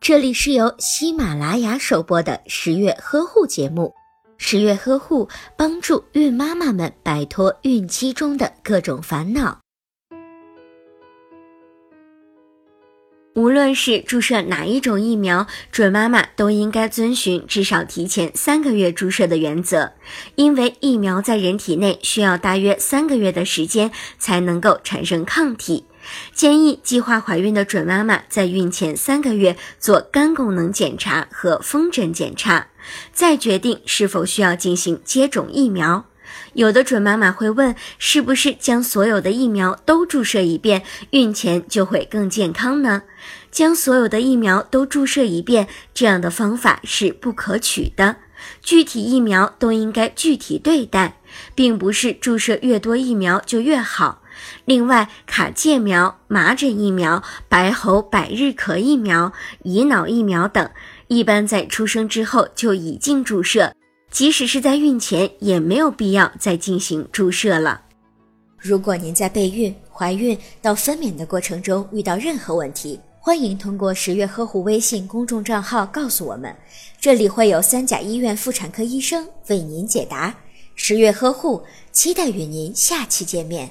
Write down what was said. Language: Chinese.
这里是由喜马拉雅首播的十月呵护节目。十月呵护帮助孕妈妈们摆脱孕期中的各种烦恼。无论是注射哪一种疫苗，准妈妈都应该遵循至少提前三个月注射的原则，因为疫苗在人体内需要大约三个月的时间才能够产生抗体。建议计划怀孕的准妈妈在孕前三个月做肝功能检查和风疹检查，再决定是否需要进行接种疫苗。有的准妈妈会问，是不是将所有的疫苗都注射一遍，孕前就会更健康呢？将所有的疫苗都注射一遍，这样的方法是不可取的。具体疫苗都应该具体对待，并不是注射越多疫苗就越好。另外，卡介苗、麻疹疫苗、白喉百日咳疫苗、乙脑疫苗等，一般在出生之后就已经注射，即使是在孕前，也没有必要再进行注射了。如果您在备孕、怀孕到分娩的过程中遇到任何问题，欢迎通过十月呵护微信公众账号告诉我们，这里会有三甲医院妇产科医生为您解答。十月呵护，期待与您下期见面。